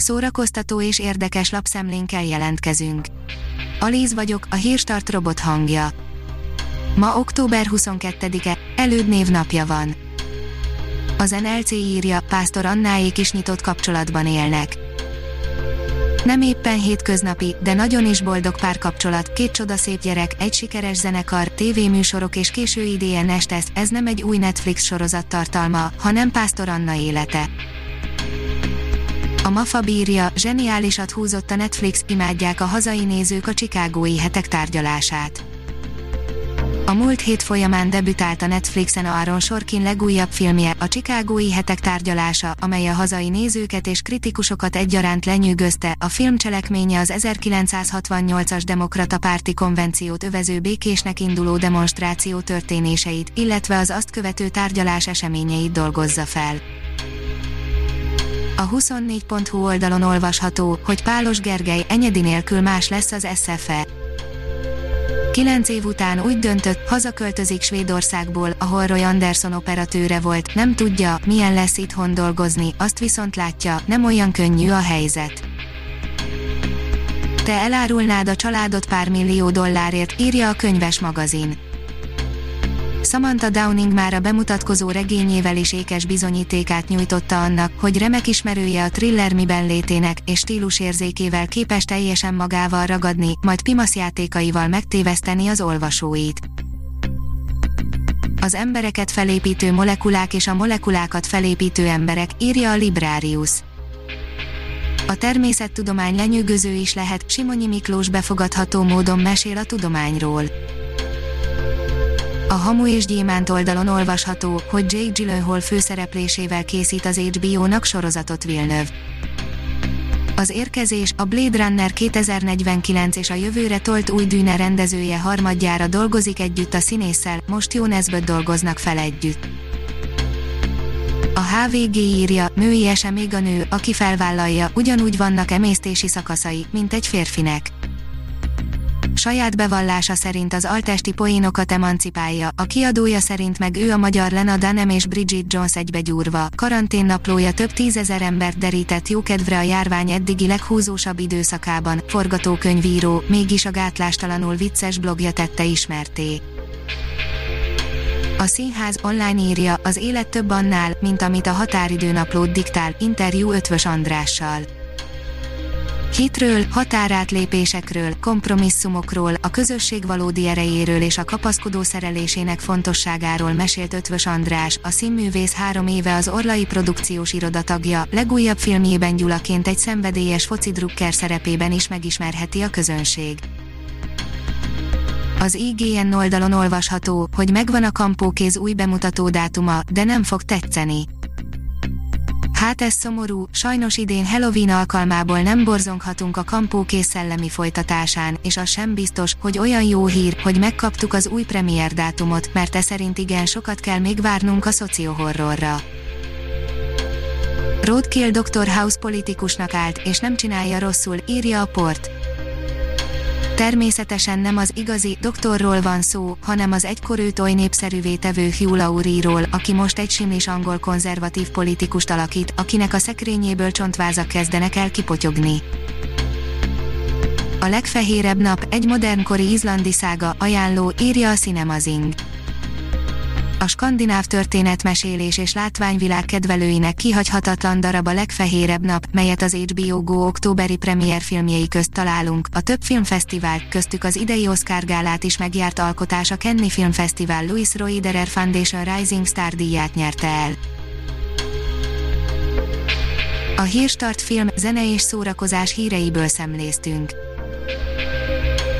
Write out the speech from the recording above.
Szórakoztató és érdekes lapszemlénkkel jelentkezünk. Alíz vagyok, a hírstart robot hangja. Ma október 22-e, előd névnapja van. Az NLC írja, Pásztor Annáék is nyitott kapcsolatban élnek. Nem éppen hétköznapi, de nagyon is boldog párkapcsolat, két csodaszép gyerek, egy sikeres zenekar, tévéműsorok és késői DNS teszt, ez nem egy új Netflix sorozat tartalma, hanem Pásztor Anna élete. A Mafa bírja, zseniálisat húzott a Netflix, imádják a hazai nézők a Chicagói hetek tárgyalását. A múlt hét folyamán debütált a Netflixen Aaron Sorkin legújabb filmje, a Chicagói hetek tárgyalása, amely a hazai nézőket és kritikusokat egyaránt lenyűgözte. A film cselekménye az 1968-as demokrata párti konvenciót övező békésnek induló demonstráció történéseit, illetve az azt követő tárgyalás eseményeit dolgozza fel. A 24.hu oldalon olvasható, hogy Pálos Gergely enyedi nélkül más lesz az SFE. Kilenc év után úgy döntött, hazaköltözik Svédországból, ahol Roy Anderson operatőre volt, nem tudja, milyen lesz itthon dolgozni, azt viszont látja, nem olyan könnyű a helyzet. Te elárulnád a családot pár millió dollárért, írja a könyves magazin. Samantha Downing már a bemutatkozó regényével is ékes bizonyítékát nyújtotta annak, hogy remek ismerője a thriller miben létének, és stílusérzékével képes teljesen magával ragadni, majd pimasz játékaival megtéveszteni az olvasóit. Az embereket felépítő molekulák és a molekulákat felépítő emberek, írja a Librarius. A természettudomány lenyűgöző is lehet, Simonyi Miklós befogadható módon mesél a tudományról. Hamu és Gyémánt oldalon olvasható, hogy Jake Gyllenhaal főszereplésével készít az HBO-nak sorozatot Villeneuve. Az érkezés, a Blade Runner 2049 és a jövőre tolt új dűne rendezője harmadjára dolgozik együtt a színésszel, most jó Nesböt dolgoznak fel együtt. A HVG írja, női ese még a nő, aki felvállalja, ugyanúgy vannak emésztési szakaszai, mint egy férfinek saját bevallása szerint az altesti poénokat emancipálja, a kiadója szerint meg ő a magyar Lena Dunham és Bridget Jones egybegyúrva, karanténnaplója több tízezer embert derített jókedvre a járvány eddigi leghúzósabb időszakában, forgatókönyvíró, mégis a gátlástalanul vicces blogja tette ismerté. A színház online írja, az élet több annál, mint amit a határidőnaplót diktál, interjú Ötvös Andrással. Hitről, határátlépésekről, kompromisszumokról, a közösség valódi erejéről és a kapaszkodó szerelésének fontosságáról mesélt Ötvös András, a színművész három éve az Orlai produkciós iroda tagja, legújabb filmjében Gyulaként egy szenvedélyes foci drukker szerepében is megismerheti a közönség. Az IGN oldalon olvasható, hogy megvan a kampókéz új bemutató dátuma, de nem fog tetszeni Hát ez szomorú, sajnos idén Halloween alkalmából nem borzonghatunk a kampókész szellemi folytatásán, és az sem biztos, hogy olyan jó hír, hogy megkaptuk az új premier dátumot, mert e szerint igen sokat kell még várnunk a szociohorrorra. Roadkill Dr. House politikusnak állt, és nem csinálja rosszul, írja a port. Természetesen nem az igazi doktorról van szó, hanem az egykor őt oly népszerűvé tevő Hugh Laurie-ról, aki most egy simlis angol konzervatív politikust alakít, akinek a szekrényéből csontvázak kezdenek el kipotyogni. A legfehérebb nap, egy modernkori izlandi szága, ajánló, írja a Cinemazing a skandináv történetmesélés és látványvilág kedvelőinek kihagyhatatlan darab a legfehérebb nap, melyet az HBO Go októberi premier filmjei közt találunk. A több filmfesztivál, köztük az idei Oscar gálát is megjárt alkotás a Kenny Filmfesztivál Louis Roederer Foundation Rising Star díját nyerte el. A Hírstart film, zene és szórakozás híreiből szemléztünk.